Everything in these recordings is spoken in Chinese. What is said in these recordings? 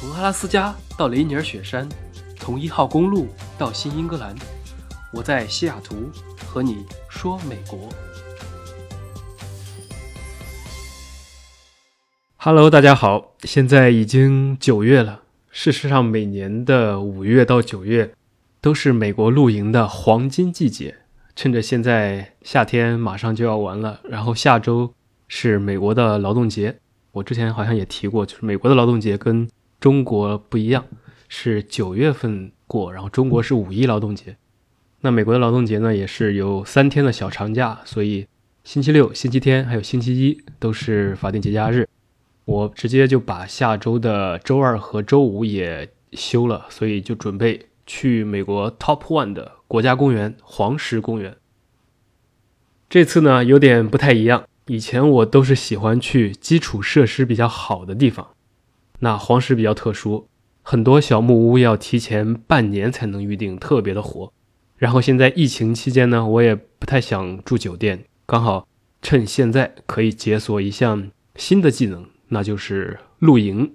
从阿拉斯加到雷尼尔雪山，从一号公路到新英格兰，我在西雅图和你说美国。Hello，大家好，现在已经九月了。事实上，每年的五月到九月都是美国露营的黄金季节。趁着现在夏天马上就要完了，然后下周是美国的劳动节。我之前好像也提过，就是美国的劳动节跟中国不一样，是九月份过，然后中国是五一劳动节。那美国的劳动节呢，也是有三天的小长假，所以星期六、星期天还有星期一都是法定节假日。我直接就把下周的周二和周五也休了，所以就准备去美国 Top One 的国家公园——黄石公园。这次呢，有点不太一样，以前我都是喜欢去基础设施比较好的地方。那黄石比较特殊，很多小木屋要提前半年才能预定，特别的火。然后现在疫情期间呢，我也不太想住酒店，刚好趁现在可以解锁一项新的技能，那就是露营。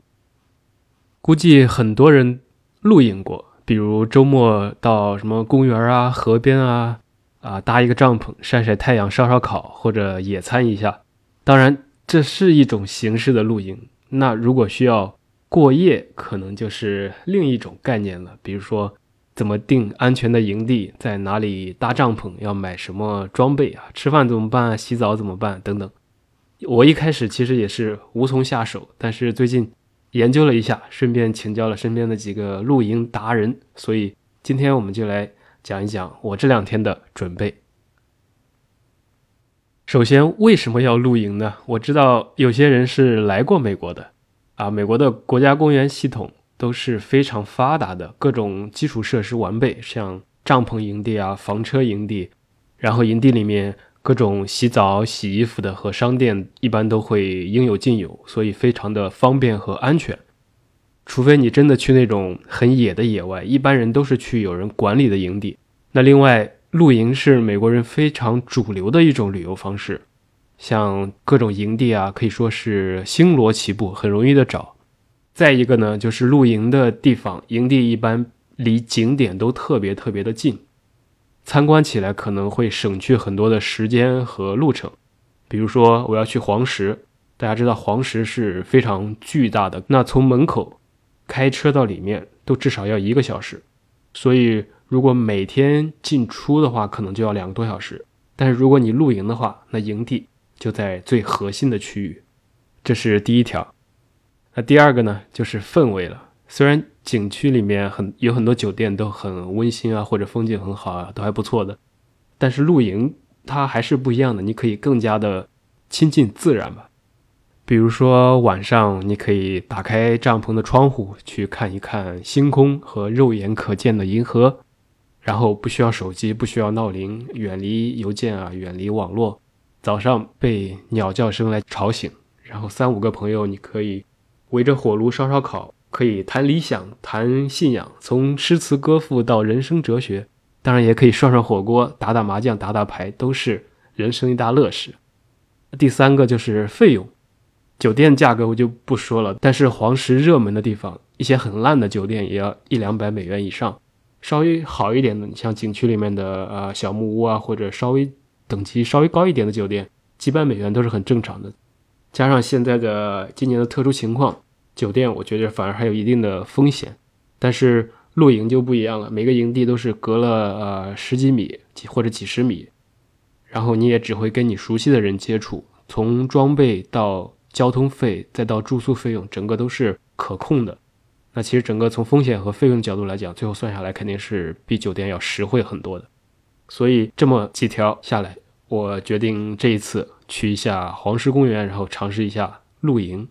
估计很多人露营过，比如周末到什么公园啊、河边啊，啊搭一个帐篷晒晒太阳、烧烧烤或者野餐一下。当然，这是一种形式的露营。那如果需要过夜，可能就是另一种概念了。比如说，怎么定安全的营地，在哪里搭帐篷，要买什么装备啊？吃饭怎么办？洗澡怎么办？等等。我一开始其实也是无从下手，但是最近研究了一下，顺便请教了身边的几个露营达人，所以今天我们就来讲一讲我这两天的准备。首先，为什么要露营呢？我知道有些人是来过美国的，啊，美国的国家公园系统都是非常发达的，各种基础设施完备，像帐篷营地啊、房车营地，然后营地里面各种洗澡、洗衣服的和商店一般都会应有尽有，所以非常的方便和安全。除非你真的去那种很野的野外，一般人都是去有人管理的营地。那另外。露营是美国人非常主流的一种旅游方式，像各种营地啊，可以说是星罗棋布，很容易的找。再一个呢，就是露营的地方，营地一般离景点都特别特别的近，参观起来可能会省去很多的时间和路程。比如说我要去黄石，大家知道黄石是非常巨大的，那从门口开车到里面都至少要一个小时，所以。如果每天进出的话，可能就要两个多小时。但是如果你露营的话，那营地就在最核心的区域，这是第一条。那第二个呢，就是氛围了。虽然景区里面很有很多酒店都很温馨啊，或者风景很好啊，都还不错的，但是露营它还是不一样的，你可以更加的亲近自然吧。比如说晚上，你可以打开帐篷的窗户去看一看星空和肉眼可见的银河。然后不需要手机，不需要闹铃，远离邮件啊，远离网络。早上被鸟叫声来吵醒，然后三五个朋友，你可以围着火炉烧烧烤，可以谈理想、谈信仰，从诗词歌赋到人生哲学。当然也可以涮涮火锅、打打麻将、打打牌，都是人生一大乐事。第三个就是费用，酒店价格我就不说了，但是黄石热门的地方，一些很烂的酒店也要一两百美元以上。稍微好一点的，你像景区里面的呃小木屋啊，或者稍微等级稍微高一点的酒店，几百美元都是很正常的。加上现在的今年的特殊情况，酒店我觉得反而还有一定的风险。但是露营就不一样了，每个营地都是隔了呃十几米几或者几十米，然后你也只会跟你熟悉的人接触，从装备到交通费再到住宿费用，整个都是可控的。那其实整个从风险和费用角度来讲，最后算下来肯定是比酒店要实惠很多的。所以这么几条下来，我决定这一次去一下黄石公园，然后尝试一下露营。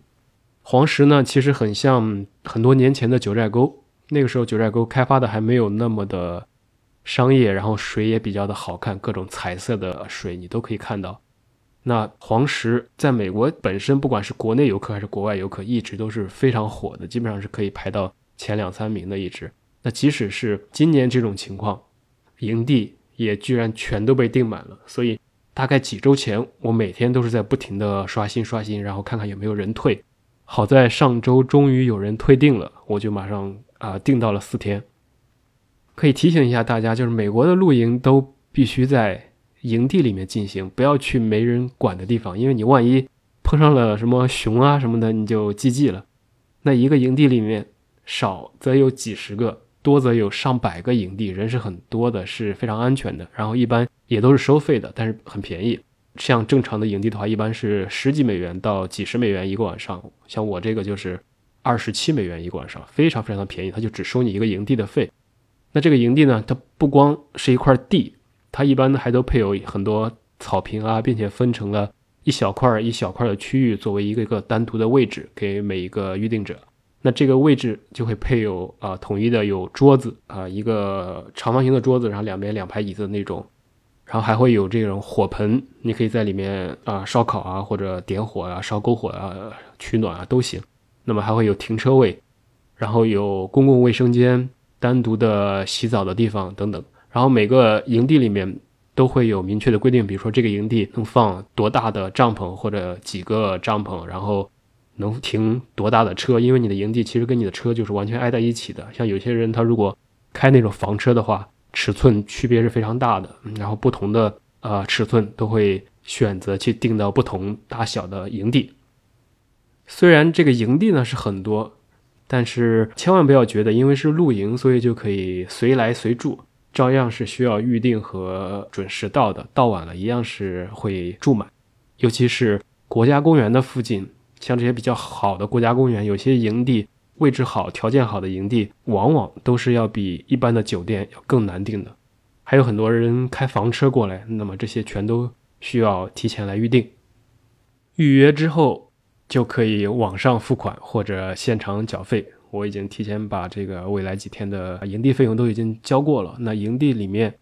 黄石呢，其实很像很多年前的九寨沟，那个时候九寨沟开发的还没有那么的商业，然后水也比较的好看，各种彩色的水你都可以看到。那黄石在美国本身，不管是国内游客还是国外游客，一直都是非常火的，基本上是可以排到前两三名的一支。那即使是今年这种情况，营地也居然全都被订满了。所以大概几周前，我每天都是在不停的刷新刷新，然后看看有没有人退。好在上周终于有人退订了，我就马上啊订到了四天。可以提醒一下大家，就是美国的露营都必须在营地里面进行，不要去没人管的地方，因为你万一碰上了什么熊啊什么的，你就 GG 了。那一个营地里面少则有几十个，多则有上百个营地，人是很多的，是非常安全的。然后一般也都是收费的，但是很便宜。像正常的营地的话，一般是十几美元到几十美元一个晚上。像我这个就是二十七美元一个晚上，非常非常的便宜，他就只收你一个营地的费。那这个营地呢，它不光是一块地，它一般呢还都配有很多草坪啊，并且分成了一小块一小块的区域，作为一个一个单独的位置给每一个预定者。那这个位置就会配有啊统一的有桌子啊，一个长方形的桌子，然后两边两排椅子的那种。然后还会有这种火盆，你可以在里面啊烧烤啊，或者点火啊、烧篝火啊、取暖啊都行。那么还会有停车位，然后有公共卫生间、单独的洗澡的地方等等。然后每个营地里面都会有明确的规定，比如说这个营地能放多大的帐篷或者几个帐篷，然后能停多大的车，因为你的营地其实跟你的车就是完全挨在一起的。像有些人他如果开那种房车的话。尺寸区别是非常大的，然后不同的呃尺寸都会选择去定到不同大小的营地。虽然这个营地呢是很多，但是千万不要觉得因为是露营，所以就可以随来随住，照样是需要预定和准时到的。到晚了一样是会住满，尤其是国家公园的附近，像这些比较好的国家公园，有些营地。位置好、条件好的营地，往往都是要比一般的酒店要更难订的。还有很多人开房车过来，那么这些全都需要提前来预定。预约之后就可以网上付款或者现场缴费。我已经提前把这个未来几天的营地费用都已经交过了。那营地里面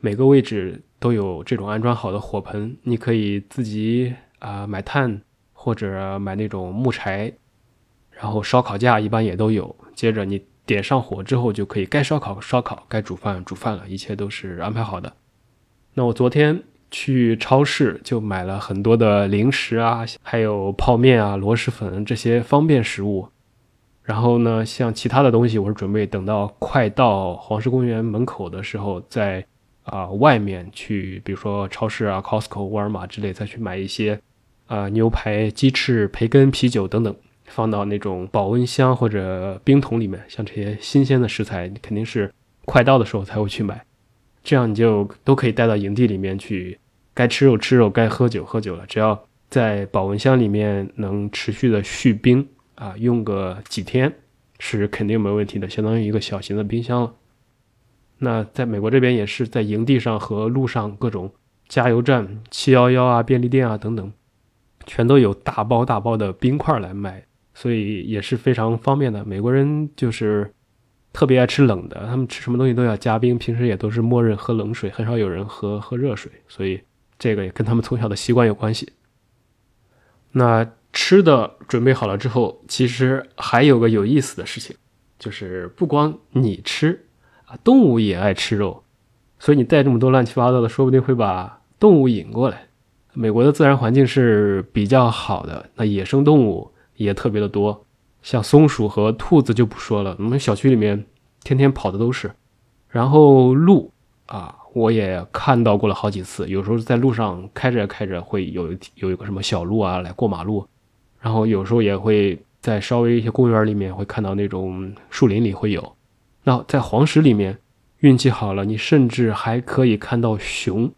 每个位置都有这种安装好的火盆，你可以自己啊买炭或者买那种木柴。然后烧烤架一般也都有，接着你点上火之后，就可以该烧烤烧烤，该煮饭煮饭了，一切都是安排好的。那我昨天去超市就买了很多的零食啊，还有泡面啊、螺蛳粉这些方便食物。然后呢，像其他的东西，我是准备等到快到黄石公园门口的时候，在啊外面去，比如说超市啊、Costco、沃尔玛之类，再去买一些啊牛排、鸡翅、培根、啤酒等等。放到那种保温箱或者冰桶里面，像这些新鲜的食材，你肯定是快到的时候才会去买，这样你就都可以带到营地里面去，该吃肉吃肉，该喝酒喝酒了。只要在保温箱里面能持续的续冰啊，用个几天是肯定没问题的，相当于一个小型的冰箱了。那在美国这边也是在营地上和路上各种加油站、七幺幺啊、便利店啊等等，全都有大包大包的冰块来卖。所以也是非常方便的。美国人就是特别爱吃冷的，他们吃什么东西都要加冰，平时也都是默认喝冷水，很少有人喝喝热水。所以这个也跟他们从小的习惯有关系。那吃的准备好了之后，其实还有个有意思的事情，就是不光你吃啊，动物也爱吃肉，所以你带这么多乱七八糟的，说不定会把动物引过来。美国的自然环境是比较好的，那野生动物。也特别的多，像松鼠和兔子就不说了，我们小区里面天天跑的都是。然后鹿啊，我也看到过了好几次，有时候在路上开着开着会有有一个什么小鹿啊来过马路，然后有时候也会在稍微一些公园里面会看到那种树林里会有。那在黄石里面，运气好了，你甚至还可以看到熊，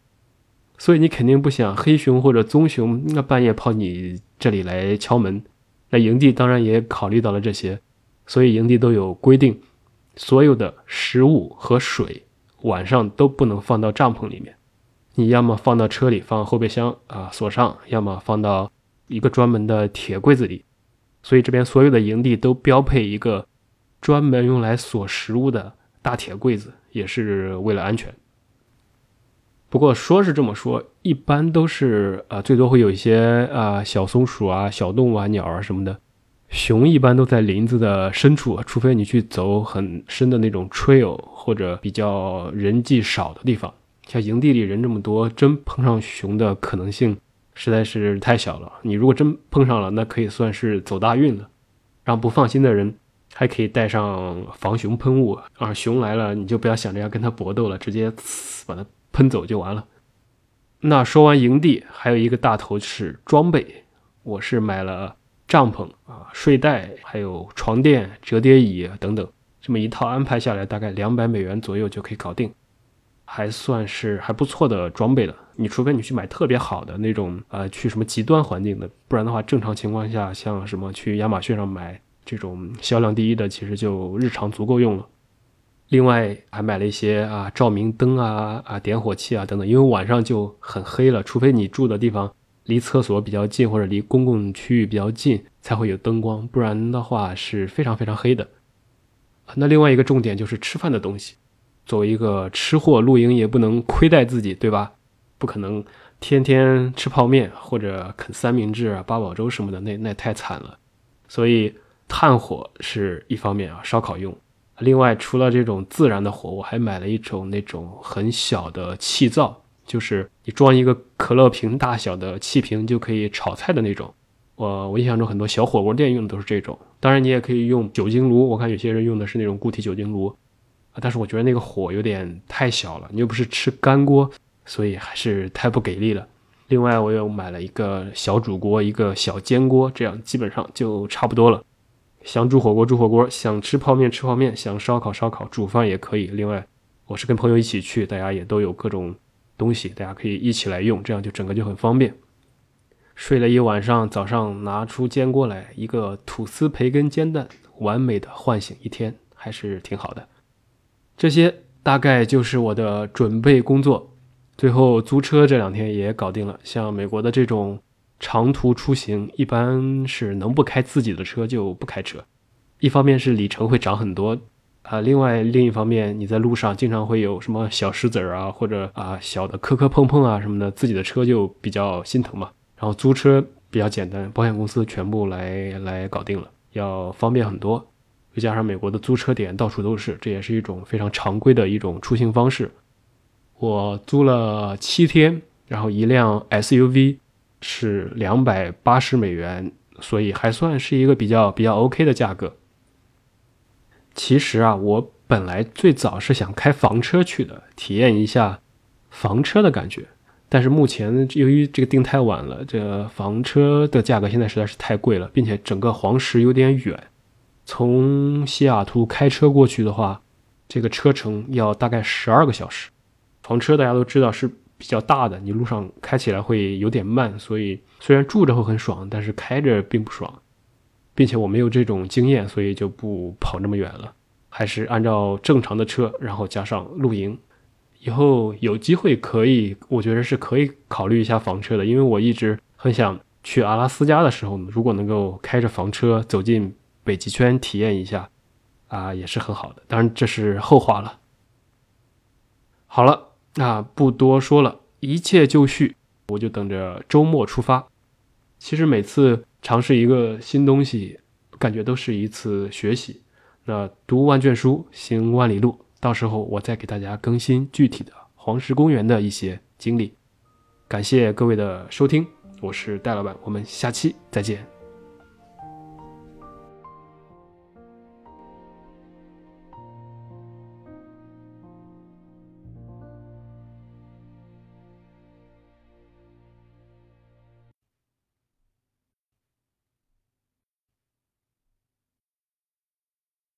所以你肯定不想黑熊或者棕熊那半夜跑你这里来敲门。那营地当然也考虑到了这些，所以营地都有规定，所有的食物和水晚上都不能放到帐篷里面，你要么放到车里放后备箱啊锁上，要么放到一个专门的铁柜子里。所以这边所有的营地都标配一个专门用来锁食物的大铁柜子，也是为了安全。不过说是这么说，一般都是啊，最多会有一些啊小松鼠啊、小动物啊、鸟啊什么的。熊一般都在林子的深处，除非你去走很深的那种 trail 或者比较人迹少的地方。像营地里人这么多，真碰上熊的可能性实在是太小了。你如果真碰上了，那可以算是走大运了。让不放心的人还可以带上防熊喷雾啊，熊来了你就不要想着要跟它搏斗了，直接把它喷走就完了。那说完营地，还有一个大头是装备，我是买了帐篷啊、睡袋，还有床垫、折叠椅等等，这么一套安排下来，大概两百美元左右就可以搞定。还算是还不错的装备了。你除非你去买特别好的那种，呃，去什么极端环境的，不然的话，正常情况下，像什么去亚马逊上买这种销量第一的，其实就日常足够用了。另外还买了一些啊照明灯啊啊点火器啊等等，因为晚上就很黑了，除非你住的地方离厕所比较近或者离公共区域比较近，才会有灯光，不然的话是非常非常黑的。那另外一个重点就是吃饭的东西。作为一个吃货，露营也不能亏待自己，对吧？不可能天天吃泡面或者啃三明治啊、八宝粥什么的，那那太惨了。所以炭火是一方面啊，烧烤用。另外，除了这种自然的火，我还买了一种那种很小的气灶，就是你装一个可乐瓶大小的气瓶就可以炒菜的那种。我我印象中很多小火锅店用的都是这种。当然，你也可以用酒精炉，我看有些人用的是那种固体酒精炉。但是我觉得那个火有点太小了，你又不是吃干锅，所以还是太不给力了。另外，我又买了一个小煮锅，一个小煎锅，这样基本上就差不多了。想煮火锅煮火锅，想吃泡面吃泡面，想烧烤烧烤，煮饭也可以。另外，我是跟朋友一起去，大家也都有各种东西，大家可以一起来用，这样就整个就很方便。睡了一晚上，早上拿出煎锅来，一个吐司培根煎蛋，完美的唤醒一天，还是挺好的。这些大概就是我的准备工作，最后租车这两天也搞定了。像美国的这种长途出行，一般是能不开自己的车就不开车。一方面是里程会涨很多啊，另外另一方面你在路上经常会有什么小石子儿啊，或者啊小的磕磕碰碰啊什么的，自己的车就比较心疼嘛。然后租车比较简单，保险公司全部来来搞定了，要方便很多。再加上美国的租车点到处都是，这也是一种非常常规的一种出行方式。我租了七天，然后一辆 SUV 是两百八十美元，所以还算是一个比较比较 OK 的价格。其实啊，我本来最早是想开房车去的，体验一下房车的感觉。但是目前由于这个订太晚了，这房车的价格现在实在是太贵了，并且整个黄石有点远。从西雅图开车过去的话，这个车程要大概十二个小时。房车大家都知道是比较大的，你路上开起来会有点慢，所以虽然住着会很爽，但是开着并不爽。并且我没有这种经验，所以就不跑那么远了，还是按照正常的车，然后加上露营。以后有机会可以，我觉得是可以考虑一下房车的，因为我一直很想去阿拉斯加的时候，如果能够开着房车走进。北极圈体验一下，啊，也是很好的。当然这是后话了。好了，那不多说了，一切就绪，我就等着周末出发。其实每次尝试一个新东西，感觉都是一次学习。那读万卷书，行万里路，到时候我再给大家更新具体的黄石公园的一些经历。感谢各位的收听，我是戴老板，我们下期再见。